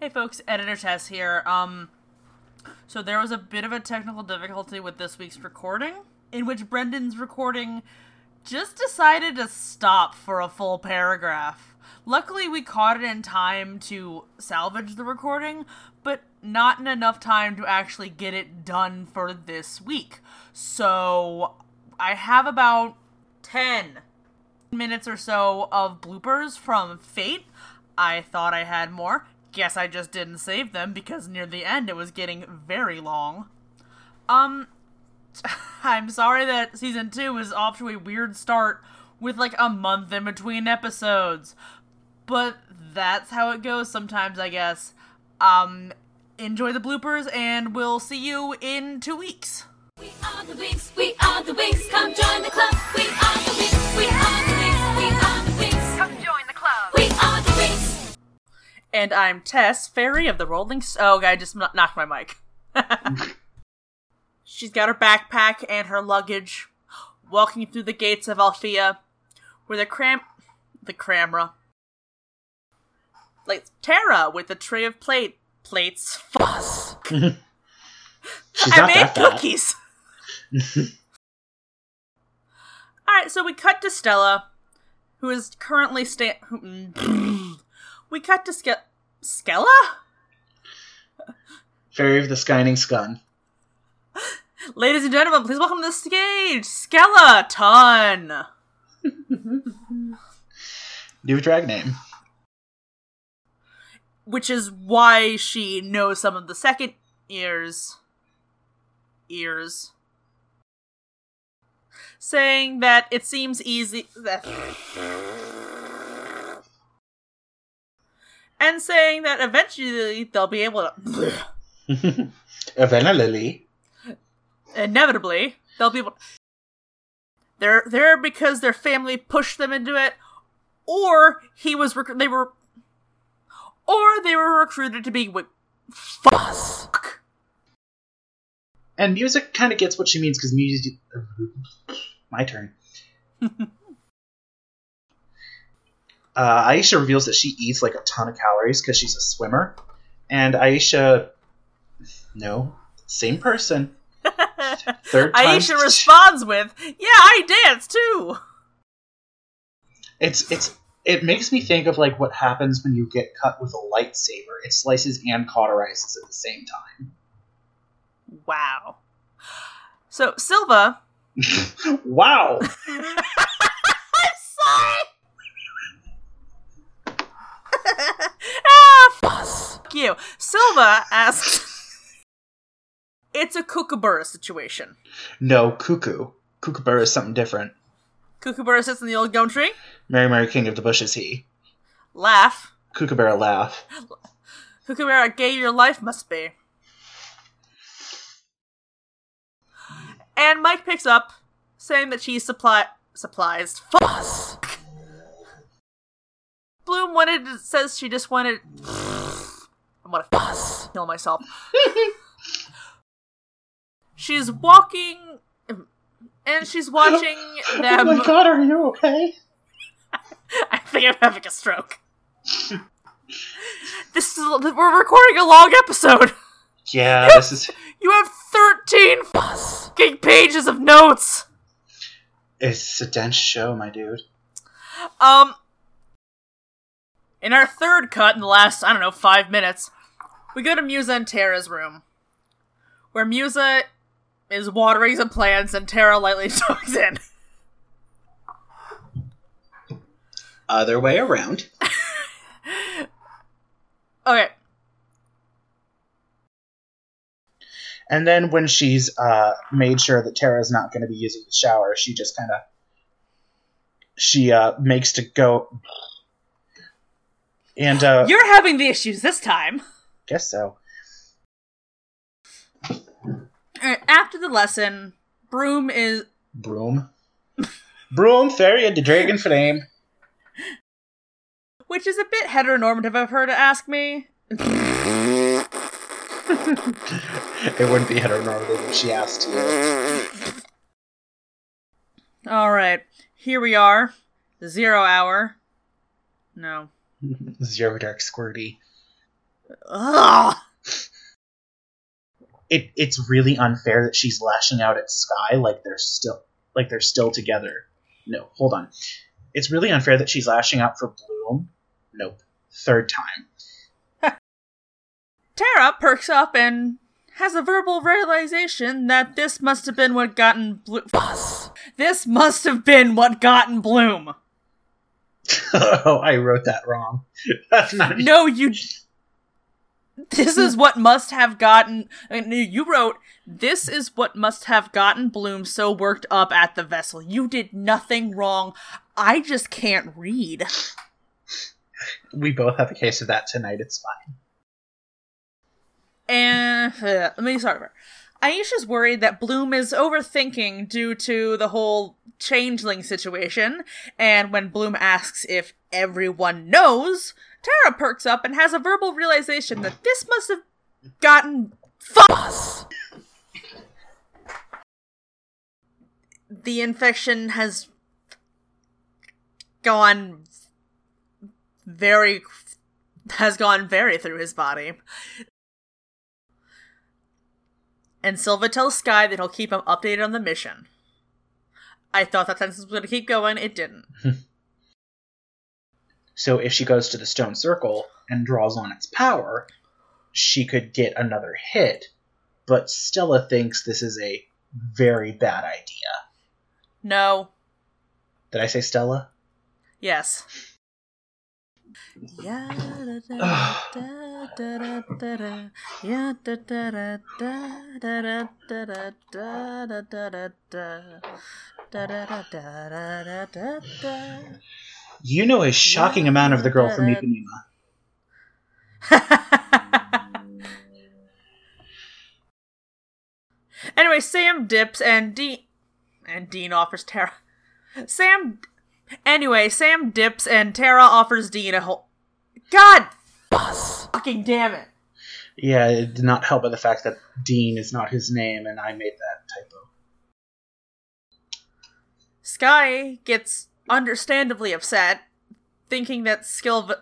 Hey folks, Editor Tess here. Um, so there was a bit of a technical difficulty with this week's recording, in which Brendan's recording just decided to stop for a full paragraph. Luckily, we caught it in time to salvage the recording, but not in enough time to actually get it done for this week. So I have about 10 minutes or so of bloopers from Fate. I thought I had more. Guess I just didn't save them because near the end it was getting very long. Um, I'm sorry that season two is off to a weird start with like a month in between episodes. But that's how it goes sometimes, I guess. Um, enjoy the bloopers and we'll see you in two weeks. We are the Winx, we are the Winx, come join the club. We are the Winx, And I'm Tess, Fairy of the Rolling. S- oh, I just kn- knocked my mic. She's got her backpack and her luggage, walking through the gates of Alfea, where the cram, the camera, like Terra with a tray of plate plates. Fuss. She's I made cookies. All right, so we cut to Stella, who is currently sta- mm, We cut to Ske- Skella. Fairy of the Skining Scun. Ladies and gentlemen, please welcome to the stage, Skeleton. New drag name. Which is why she knows some of the second ears. Ears. Saying that it seems easy. That, and saying that eventually they'll be able to. Avena Lily. inevitably they'll be able they're there because their family pushed them into it or he was rec- they were or they were recruited to be with fuck And music kind of gets what she means because music. My turn. uh, Aisha reveals that she eats like a ton of calories because she's a swimmer. And Aisha. No. Same person. Third time. aisha responds with yeah i dance too It's it's it makes me think of like what happens when you get cut with a lightsaber. It slices and cauterizes at the same time. wow so silva wow. i'm sorry ah, fuck you silva asks it's a kookaburra situation No, cuckoo. Kookaburra is something different. Kookaburra sits in the old gum tree. Mary Mary King of the Bush is he. Laugh. Kookaburra laugh. Kookaburra, gay your life must be. And Mike picks up, saying that she supply supplies fuss. Bloom wanted says she just wanted. I'm gonna fuss kill myself. she's walking, and she's watching them. Oh my god, are you okay? I think I'm having a stroke. this is we're recording a long episode. Yeah, this is You have 13 fucking pages of notes. it's a dense show, my dude. Um in our third cut in the last, I don't know, 5 minutes, we go to Musa and Terra's room. Where Musa is watering some plants and Terra lightly jogs in. Other way around. Okay. And then when she's uh, made sure that Terra's not going to be using the shower, she just kind of she uh, makes to go. And uh, You're having the issues this time. Guess so. Alright, after the lesson, Broom is Broom, broom, fairy, and the dragon flame. which is a bit heteronormative of her to ask me. it wouldn't be heteronormative if she asked you. All right, here we are, zero hour. No, Zero dark squirty. Ugh. It it's really unfair that she's lashing out at Sky like they're still like they're still together. No, hold on. It's really unfair that she's lashing out for Bloom. Nope. Third time. Terra perks up and has a verbal realization that this must have been what gotten Bloom. This must have been what gotten Bloom. oh, I wrote that wrong. That's not No, you. This is what must have gotten. I mean, you wrote, This is what must have gotten Bloom so worked up at the vessel. You did nothing wrong. I just can't read. we both have a case of that tonight. It's fine. And uh, let me start over. Aisha's worried that Bloom is overthinking due to the whole changeling situation, and when Bloom asks if everyone knows, Terra perks up and has a verbal realization that this must have gotten fuss. The infection has gone very has gone very through his body. And Silva tells Sky that he'll keep him updated on the mission. I thought that sentence was going to keep going. It didn't. So if she goes to the stone circle and draws on its power, she could get another hit. But Stella thinks this is a very bad idea. No. Did I say Stella? Yes. You know a shocking amount of the girl from Ipanema. anyway, Sam dips and Dean and Dean offers Terra. Sam. Anyway, Sam dips and Terra offers Dean a whole. God, fucking damn it! Yeah, it did not help by the fact that Dean is not his name, and I made that typo. Sky gets understandably upset, thinking that Skilva.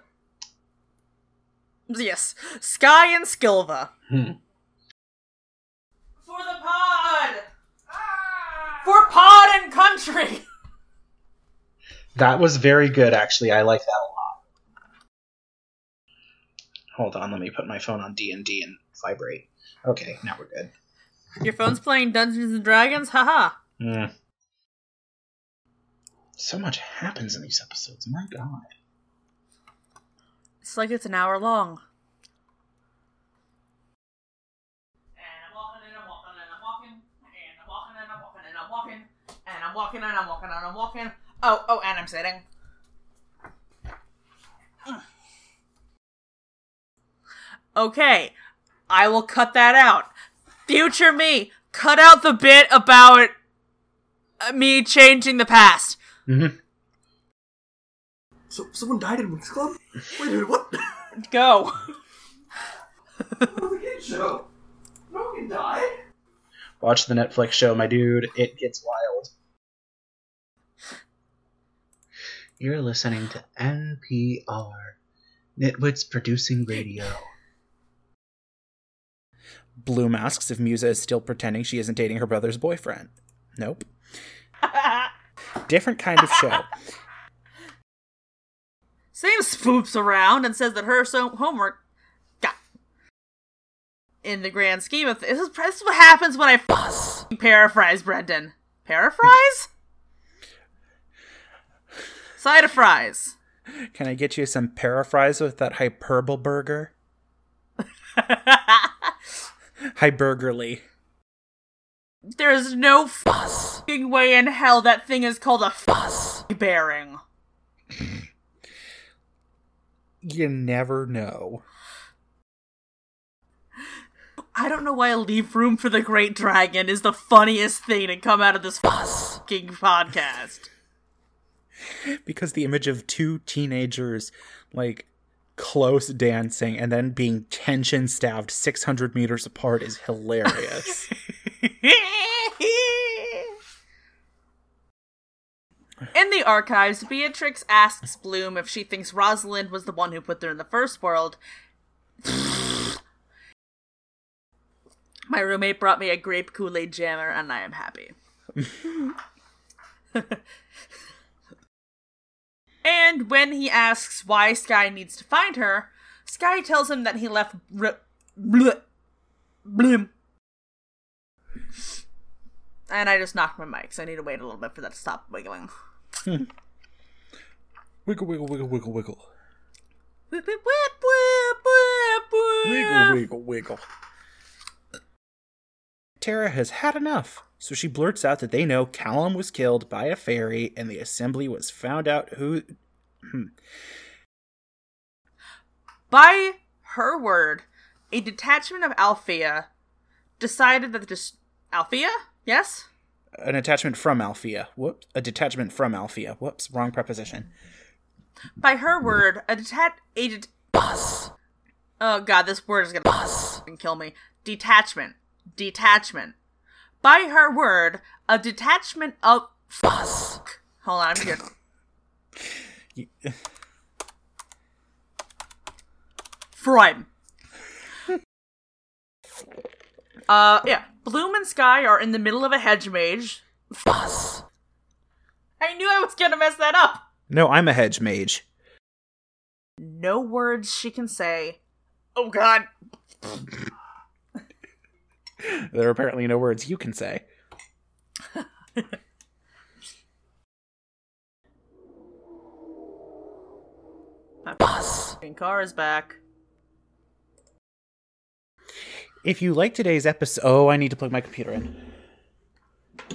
Yes, Sky and Skilva. Hmm. For the pod! For pod and country! That was very good, actually. I like that a lot. Hold on, let me put my phone on D and D and vibrate. Okay, now we're good. Your phone's playing Dungeons and Dragons? Haha. Mm. So much happens in these episodes. My God. It's like it's an hour long. And I'm walking and I'm walking and I'm walking, and I'm walking and I'm walking and I'm walking and I'm walking and I'm walking and I'm walking Oh, oh, and I'm sitting. Okay, I will cut that out. Future me, cut out the bit about uh, me changing the past. hmm So someone died in Winx Club? Wait a minute, what? Go. the kid show. No one can die. Watch the Netflix show, my dude. It gets wild. You're listening to NPR, Nitwits Producing Radio. Bloom asks if Musa is still pretending she isn't dating her brother's boyfriend. Nope. Different kind of show. Sam spoops around and says that her so- homework got. In the grand scheme of th- this is, this is what happens when I fuss. Paraphrase, Brendan. Paraphrase? Side of fries. Can I get you some paraphrase with that hyperbole burger? Hypergurly. There's no fucking way in hell that thing is called a fuss bearing. You never know. I don't know why leave room for the great dragon is the funniest thing to come out of this fucking podcast. Because the image of two teenagers, like, close dancing and then being tension stabbed 600 meters apart is hilarious. In the archives, Beatrix asks Bloom if she thinks Rosalind was the one who put her in the first world. My roommate brought me a grape Kool Aid jammer, and I am happy. and when he asks why Sky needs to find her, Sky tells him that he left R- bleh, Bloom. And I just knocked my mic, so I need to wait a little bit for that to stop wiggling. Hmm. Wiggle, wiggle, wiggle, wiggle, wiggle. Whip, whip, whip, whip, whip, Wiggle, wiggle, wiggle. Terra has had enough, so she blurts out that they know Callum was killed by a fairy and the assembly was found out who. Hmm. By her word, a detachment of Alfea decided that the dis- Alfea? Yes? An attachment from Alfea. Whoops. A detachment from Alfea. Whoops. Wrong preposition. By her word, a detach a det- Oh god, this word is gonna fucking kill me. Detachment. Detachment. By her word, a detachment of fuck. Hold on, I'm here. You- Freud. Uh, yeah. Bloom and Sky are in the middle of a hedge mage. Fuss. I knew I was gonna mess that up. No, I'm a hedge mage. No words she can say. Oh god. There are apparently no words you can say. Fuss. Car is back. If you like today's episode, oh, I need to plug my computer in.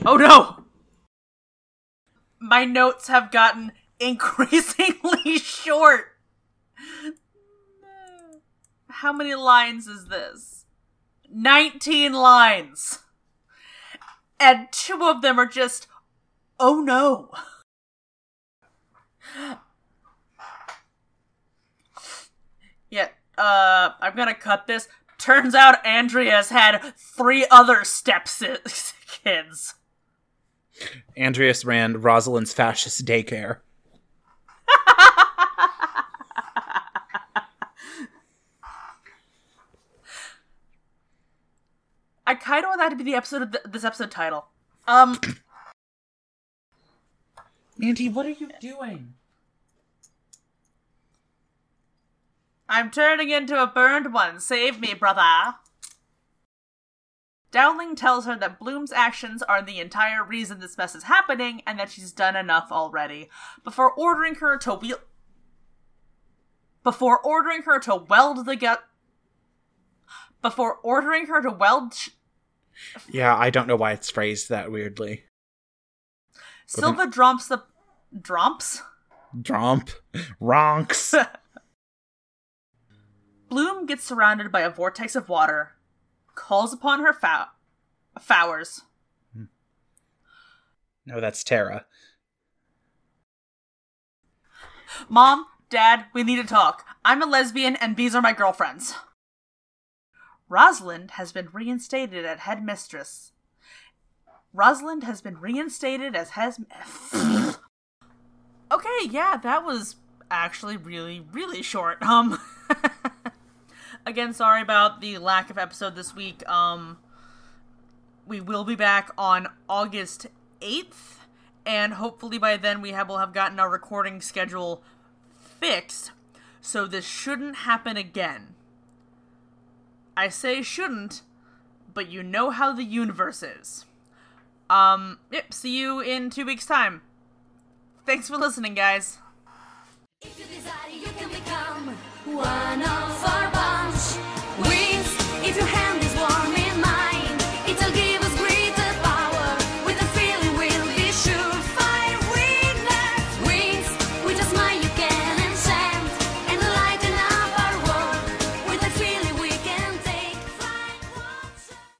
Oh no! My notes have gotten increasingly short. How many lines is this? 19 lines. And two of them are just, oh no. Yeah, uh, I'm gonna cut this. Turns out Andreas had three other steps kids. Andreas ran Rosalind's fascist daycare. I kind of want that to be the episode of th- this episode title. Um, Auntie, what are you doing? I'm turning into a burned one. Save me, brother. Dowling tells her that Bloom's actions are the entire reason this mess is happening and that she's done enough already, before ordering her to wheel. Before ordering her to weld the gut. Before ordering her to weld. Sh- Yeah, I don't know why it's phrased that weirdly. Silva drumps the. Drumps? Dromp. Ronks. Bloom gets surrounded by a vortex of water, calls upon her fow- fowers. Hmm. no, that's Terra. Mom, Dad, we need to talk. I'm a lesbian and these are my girlfriends. Rosalind has been reinstated as headmistress. Rosalind has been reinstated as head. okay, yeah, that was actually really, really short. Um, again, sorry about the lack of episode this week. Um, we will be back on August eighth, and hopefully by then we have will have gotten our recording schedule fixed, so this shouldn't happen again. I say shouldn't, but you know how the universe is. Um, yep, see you in two weeks' time. Thanks for listening, guys.